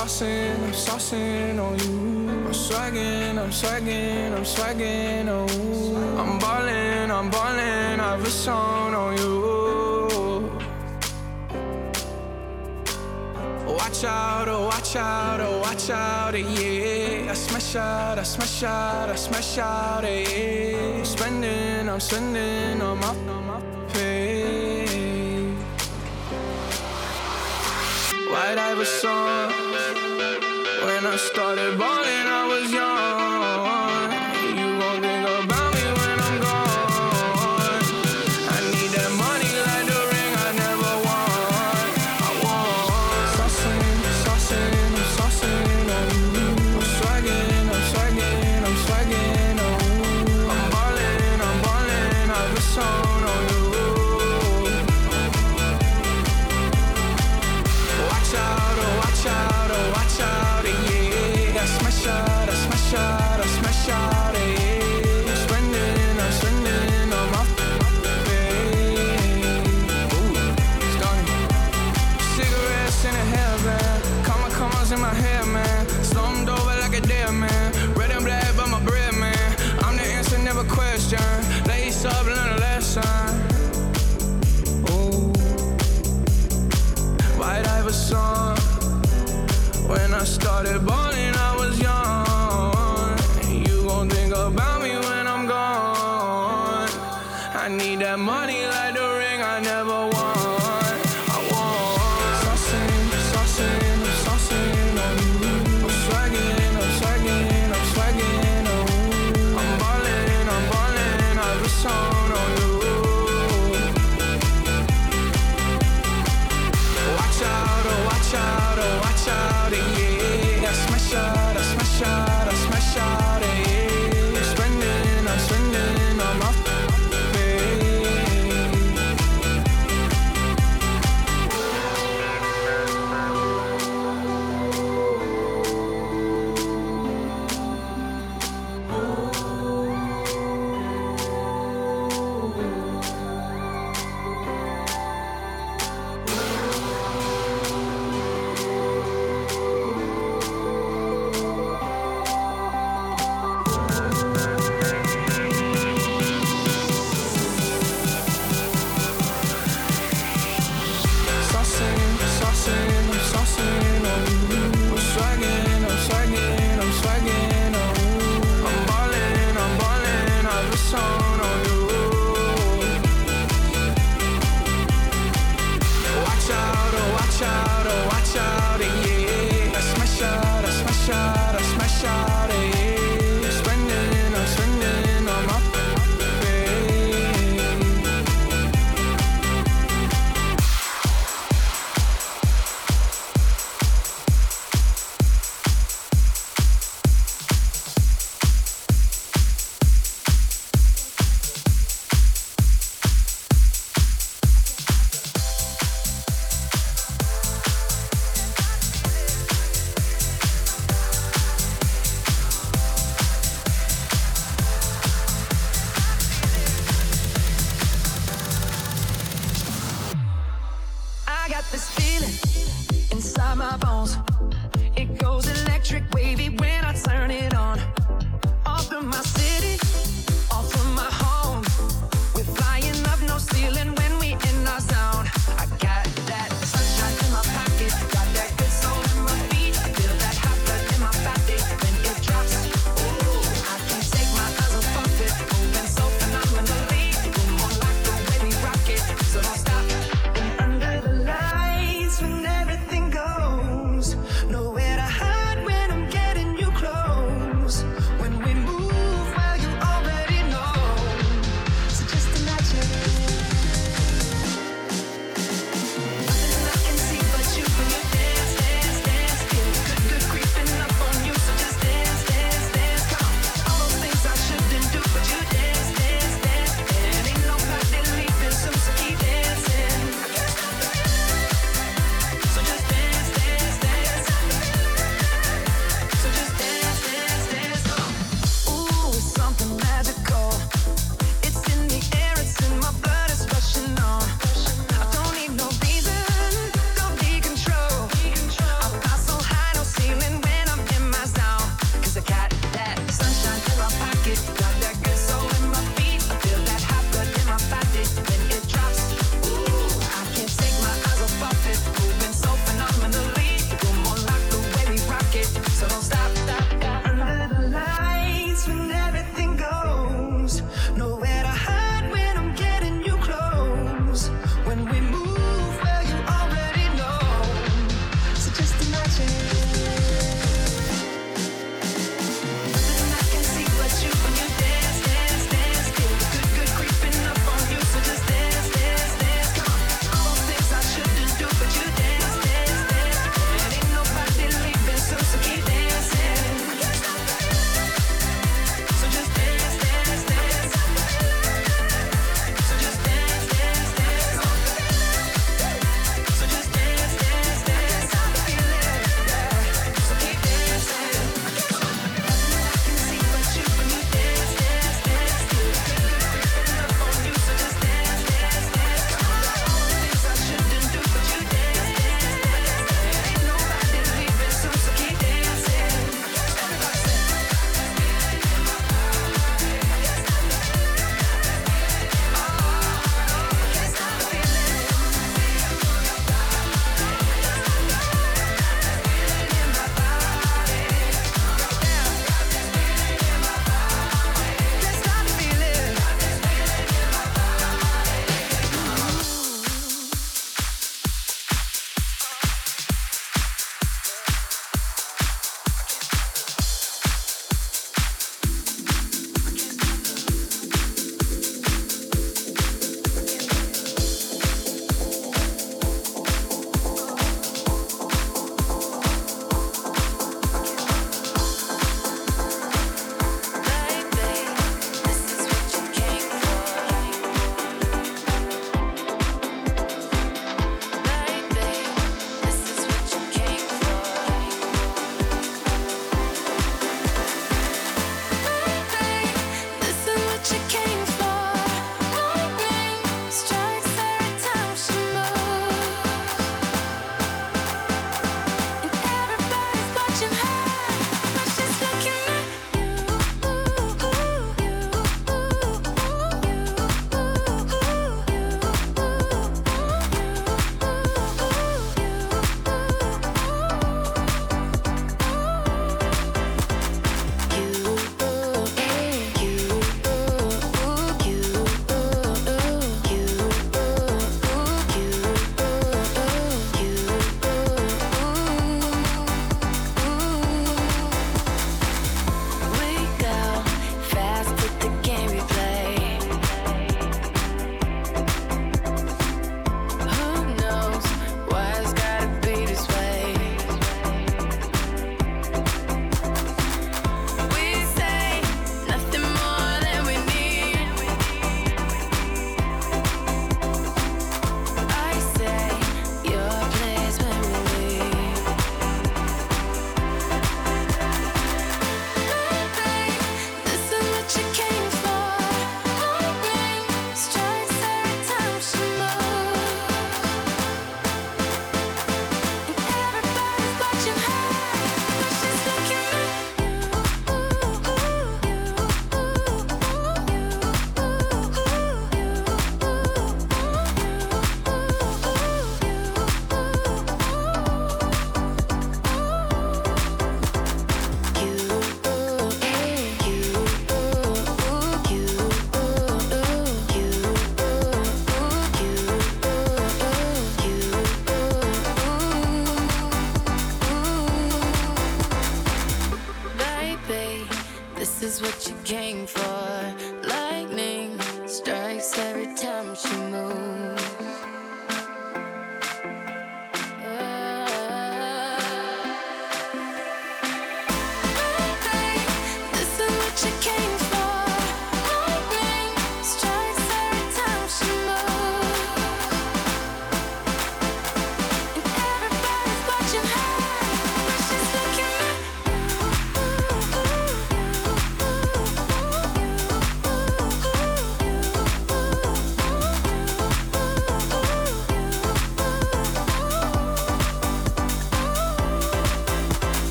saucing, I'm saucing on you. I'm swagging, I'm swagging, I'm swagging on you. I'm ballin', I'm ballin', I've a song on you. Watch out, oh, watch out, oh, watch out, eh, yeah. I smash out, I smash out, I smash out, eh, yeah. I'm spending, I'm spending, I'm up, I'm up, hey. White Iverson. I started running.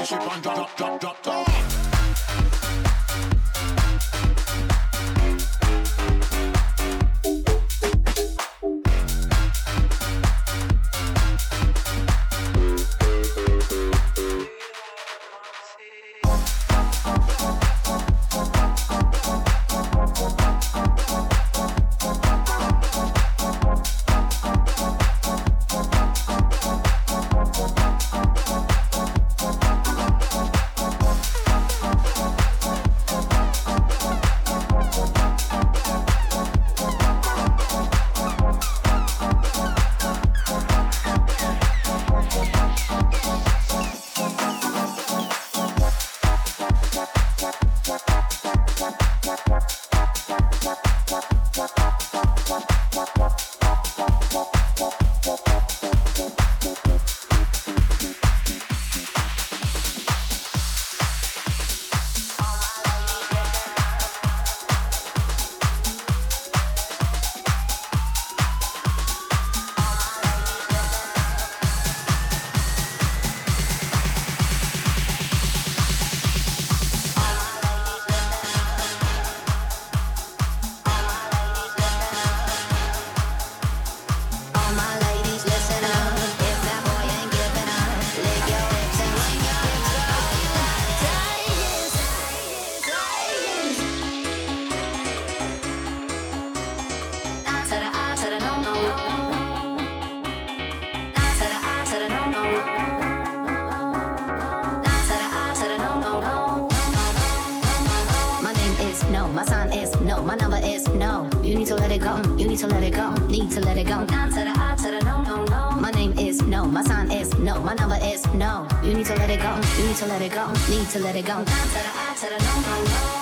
this shit on drop, drop, drop, drop. need to let it go, need to let it go. Down to the I to the no, no, no. My name is no, my sign is no, my number is no. You need to let it go, you need to let it go, need to let it go. Down to the I to the no, no, no.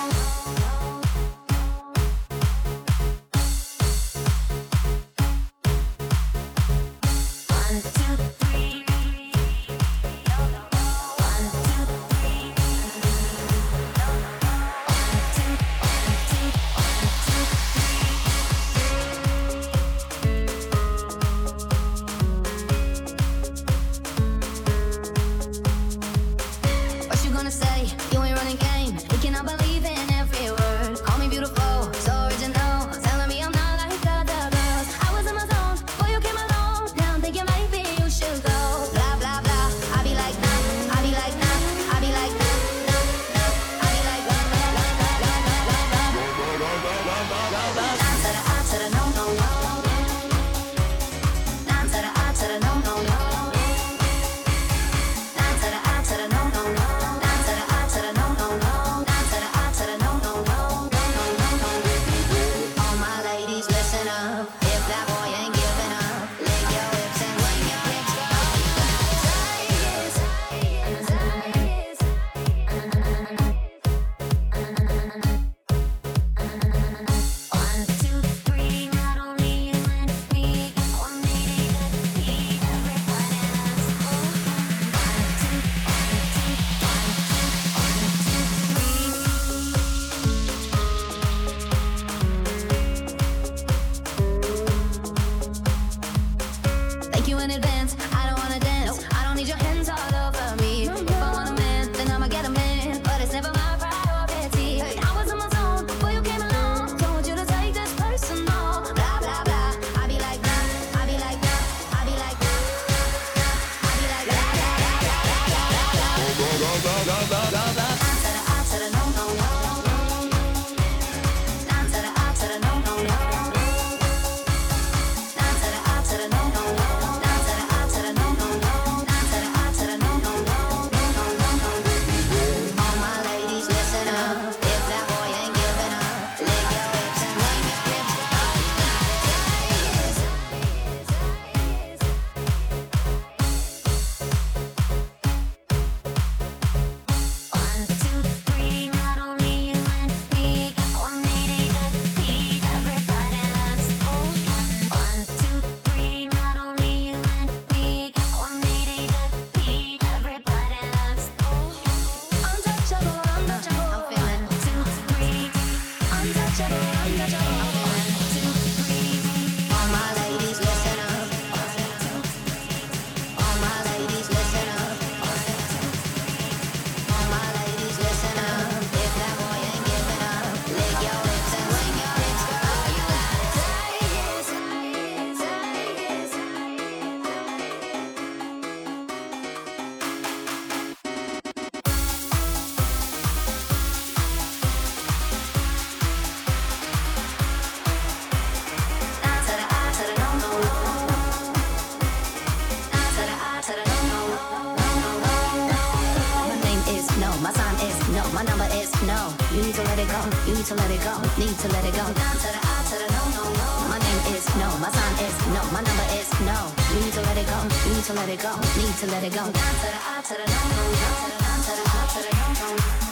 need to let it go. Down to the I to the no, no, no. My name is no, my sign is no, my number is no. You need to let it go, you need to let it go, need to let it go. Down to the I to the no, no, no. Down to the I to the no, no.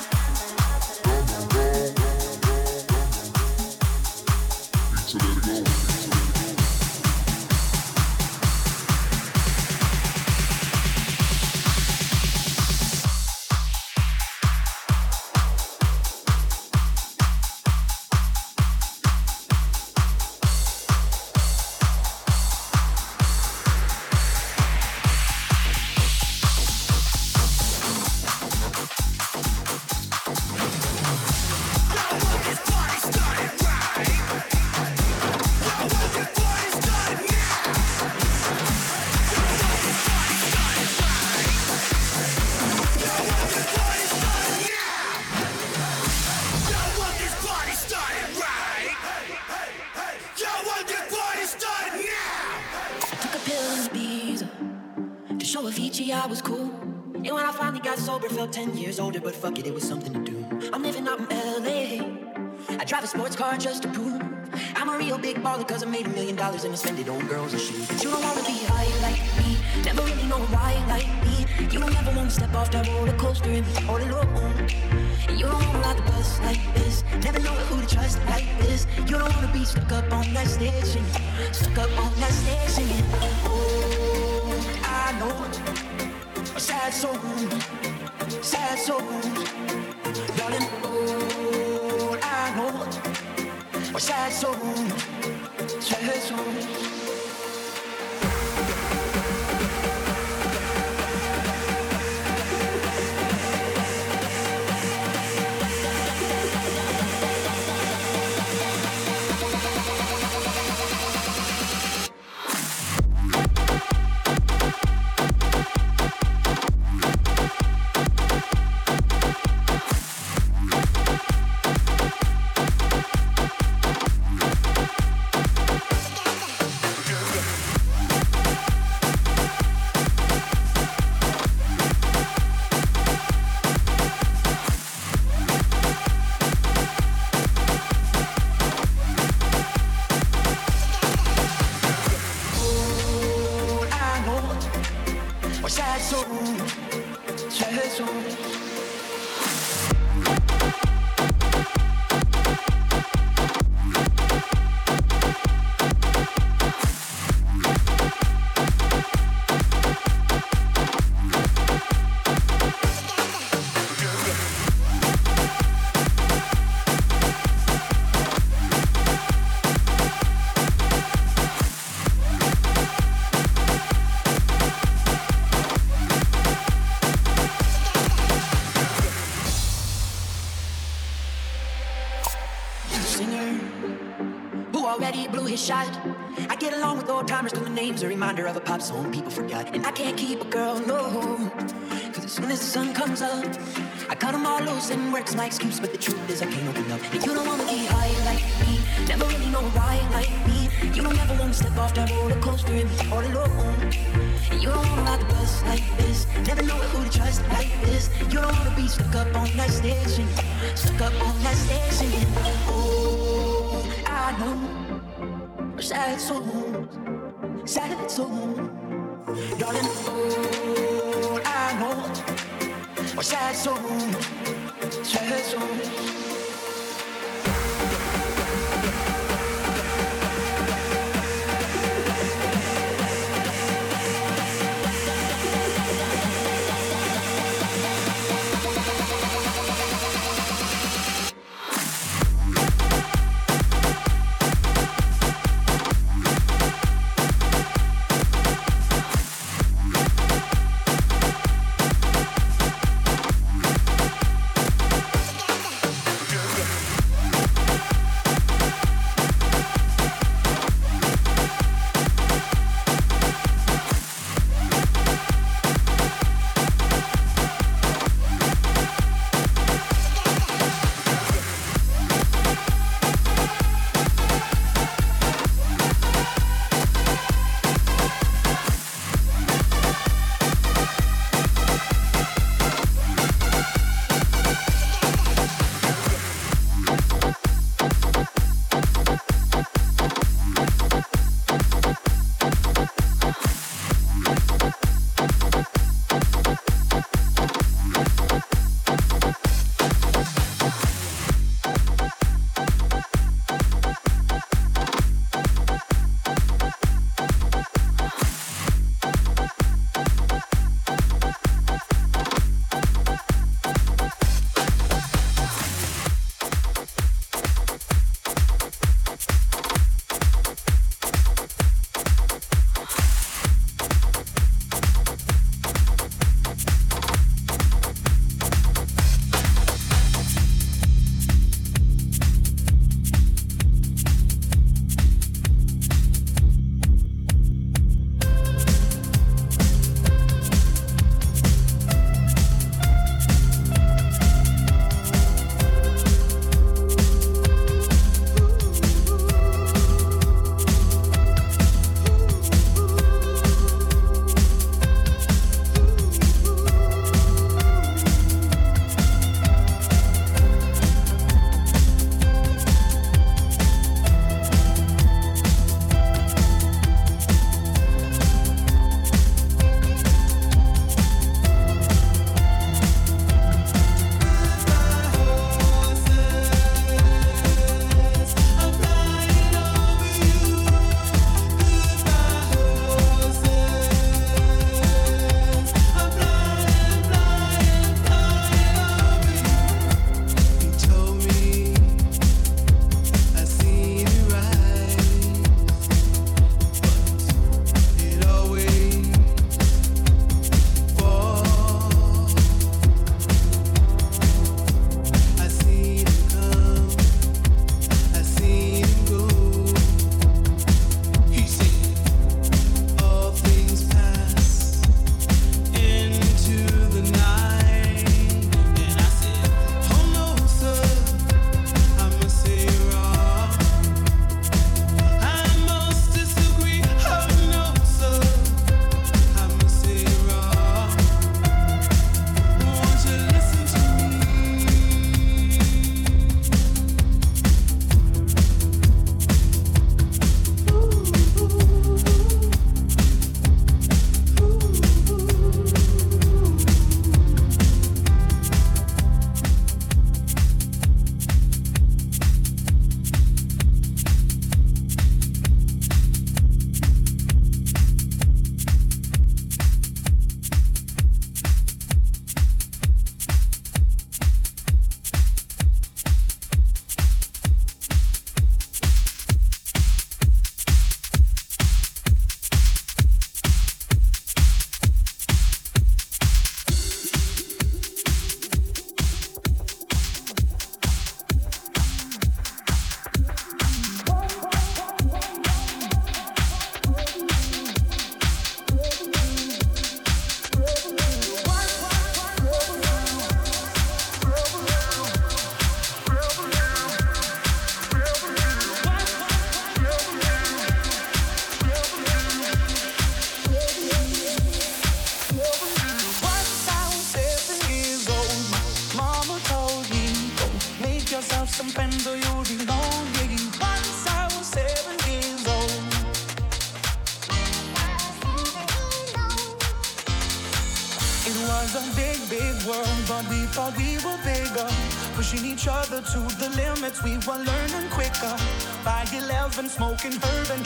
pills and to show Avicii I was cool. And when I finally got sober, felt 10 years older, but fuck it, it was something to do. I'm living out in LA. I drive a sports car just to prove cause I made a million dollars and I spend it on girls and shoes. But you don't wanna be high like me, never really know why like me. You don't ever wanna step off that roller coaster and be all alone. And you don't wanna ride the bus like this, never know who to trust like this. You don't wanna be stuck up on that singing, stuck up on that singing. Oh, I know a sad soul, sad soul, sad soul. treasures name's a of a people forgot. And I can't keep a girl, no. Cause as soon as the sun comes up. I cut them all loose and work's my excuse, but the truth is I can't open up. And you don't wanna get high like me, never really know why like me. You don't ever wanna step off that roller coaster and be all alone. And you don't wanna ride the bus like this, never know who to trust like this. You don't wanna be stuck up on that station, stuck up on that station. Oh, I know, sad souls, sad souls, darling. Oh, I know, sad souls, sad.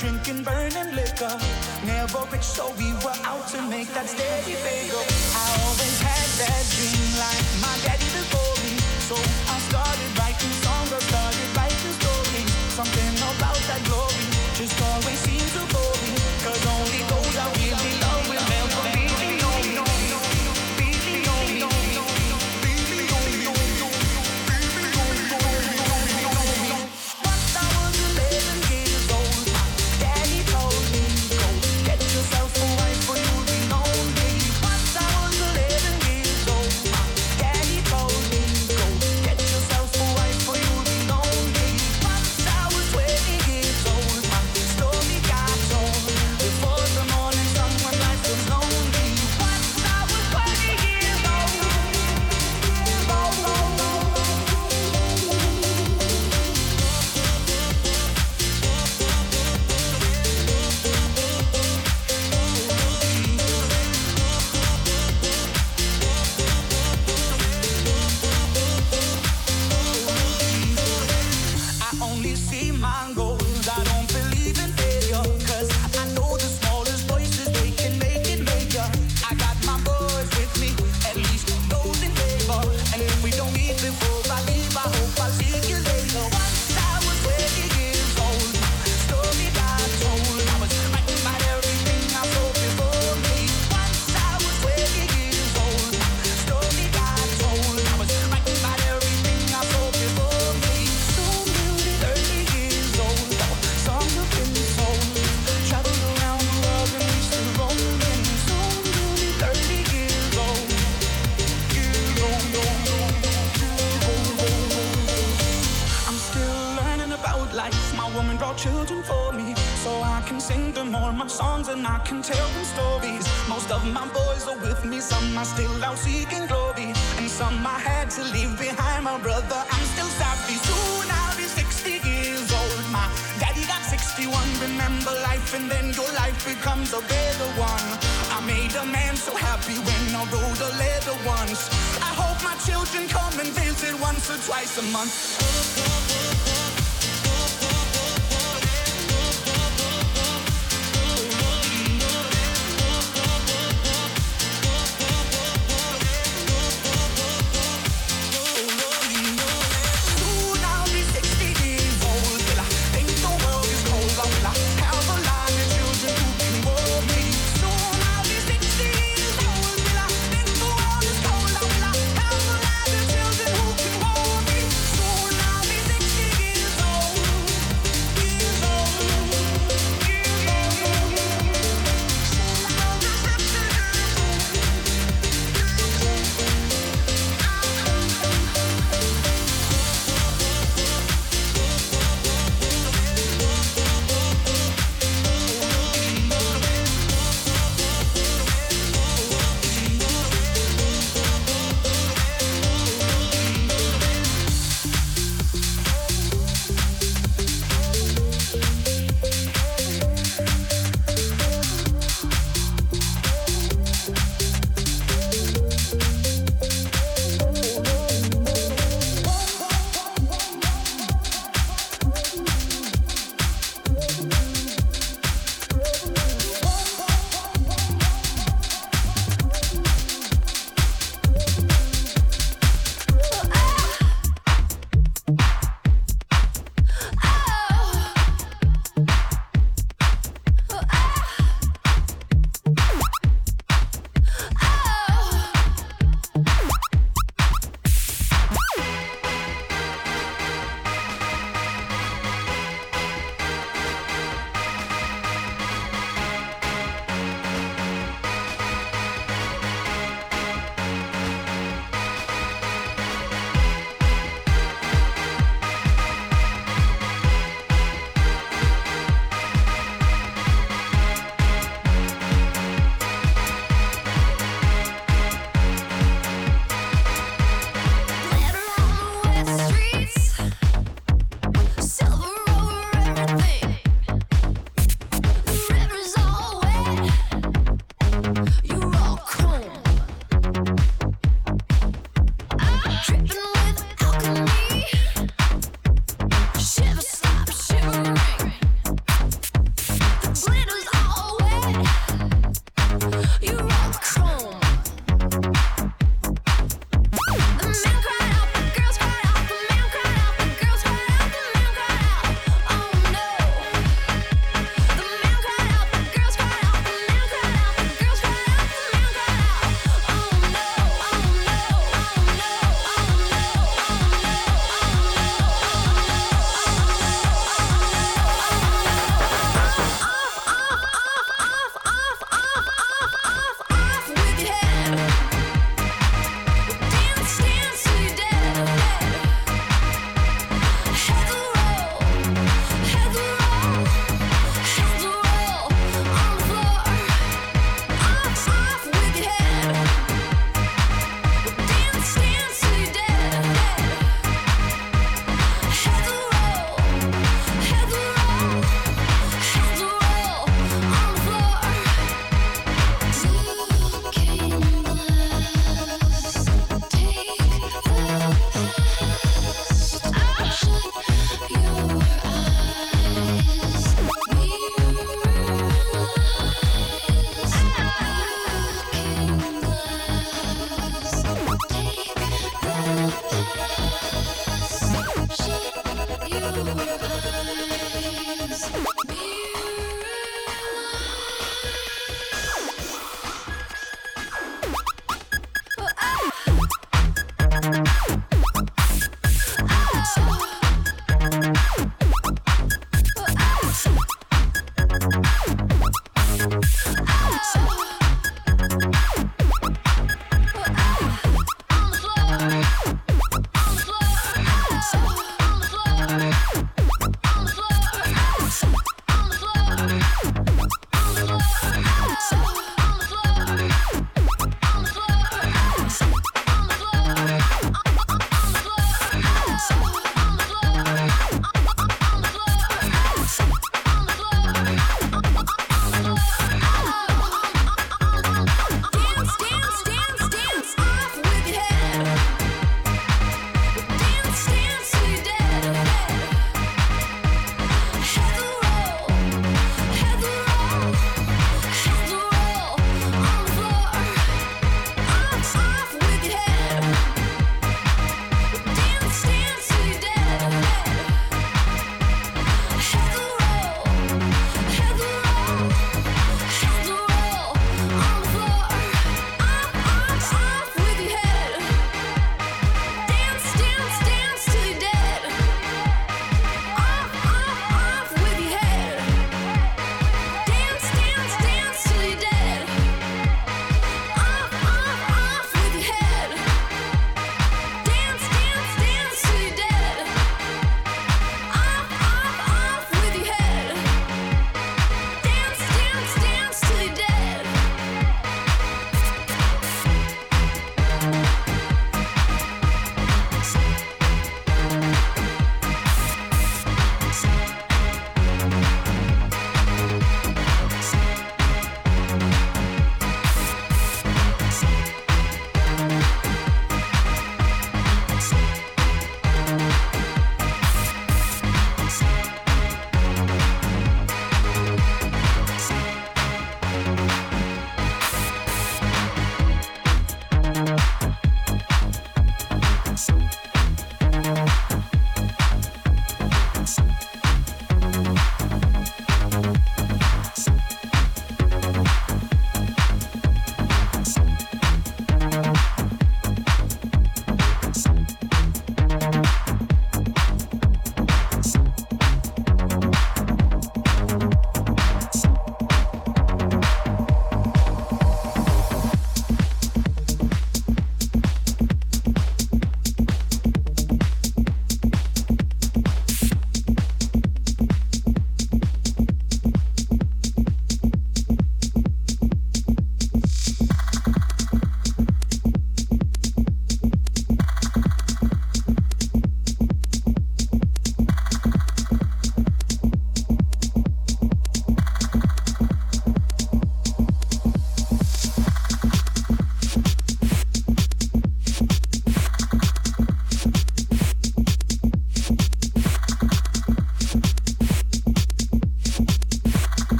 drinking, burning liquor. Never rich, so we were out to make that steady bagel. I always had that dream like my dad. others are with me, some are still out seeking glory, and some I had to leave behind. My brother, I'm still savvy. Soon I'll be 60 years old. My daddy got 61. Remember life, and then your life becomes a better one. I made a man so happy when I wrote a letter once. I hope my children come and visit once or twice a month.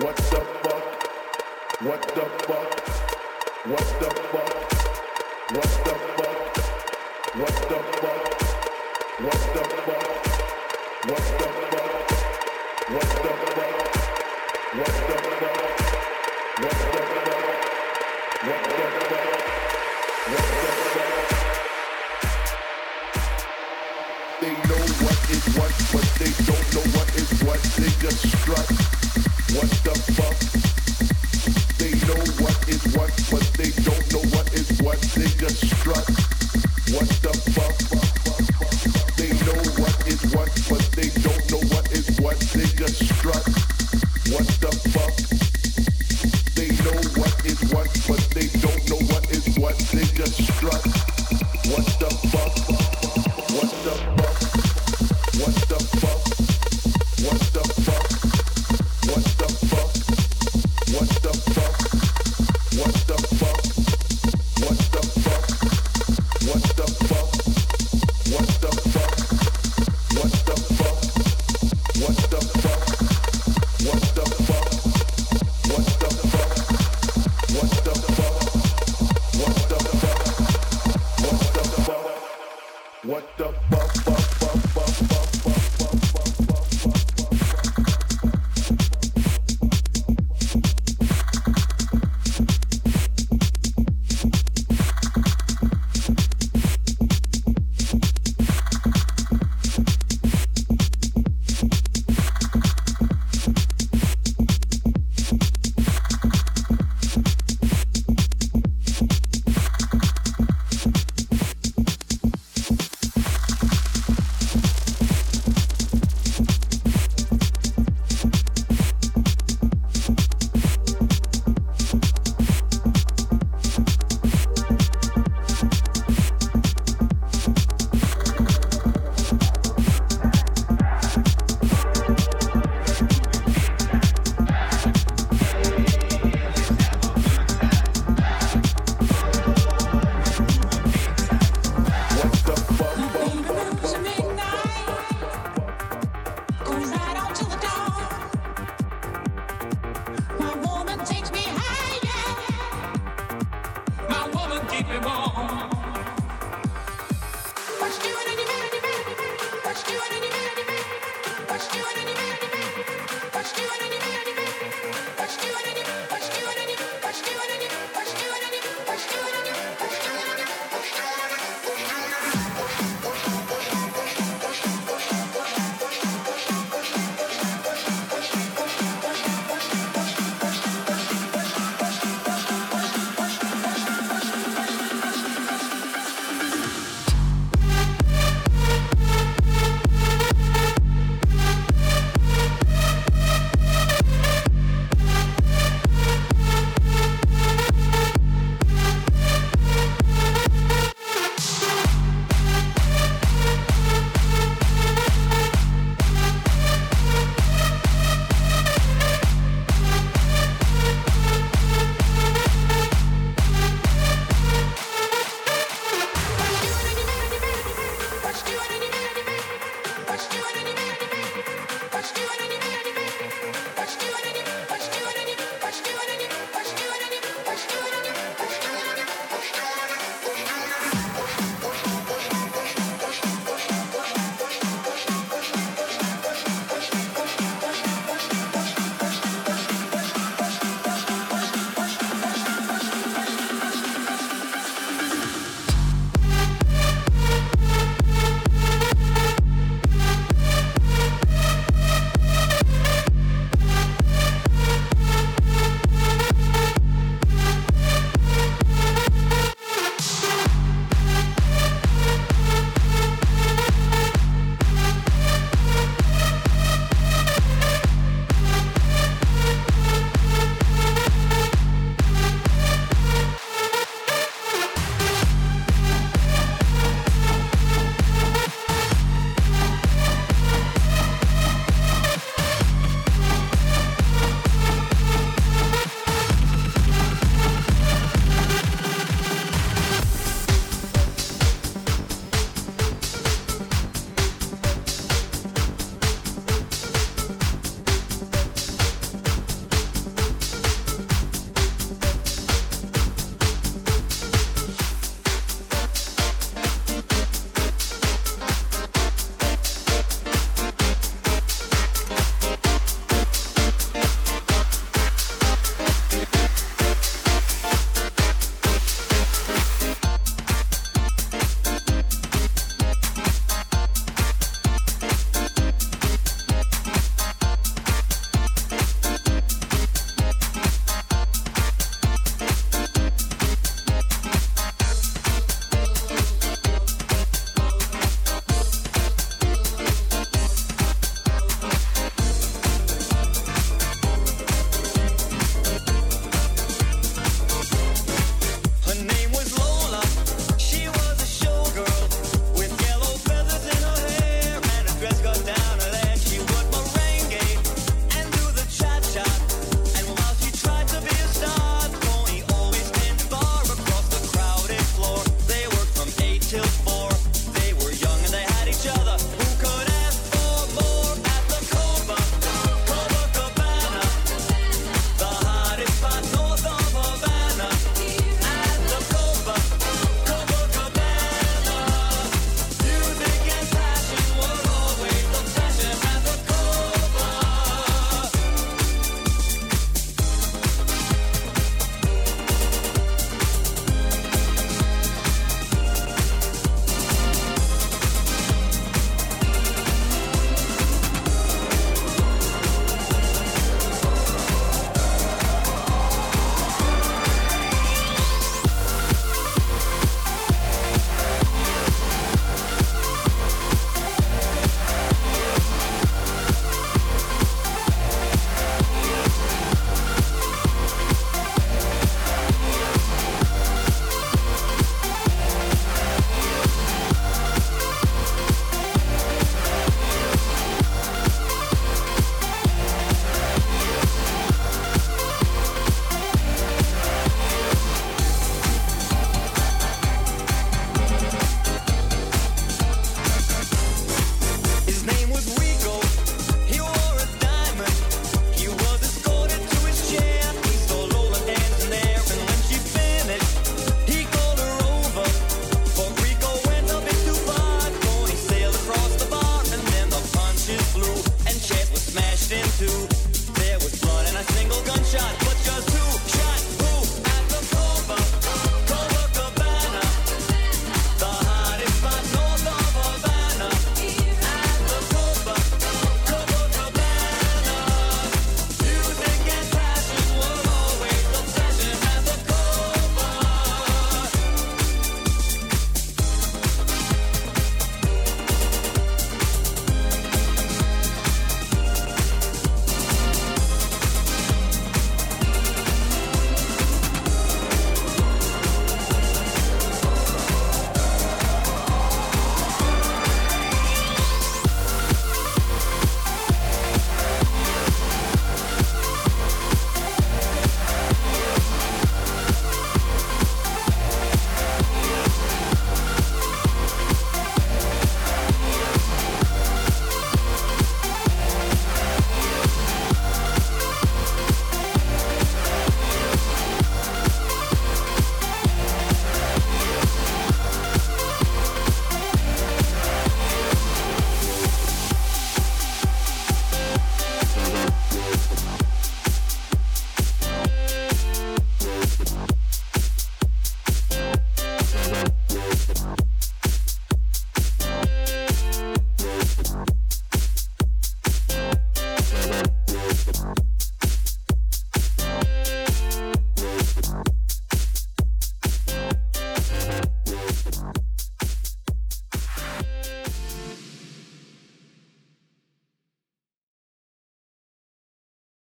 What the fuck? What the fuck? What the fuck?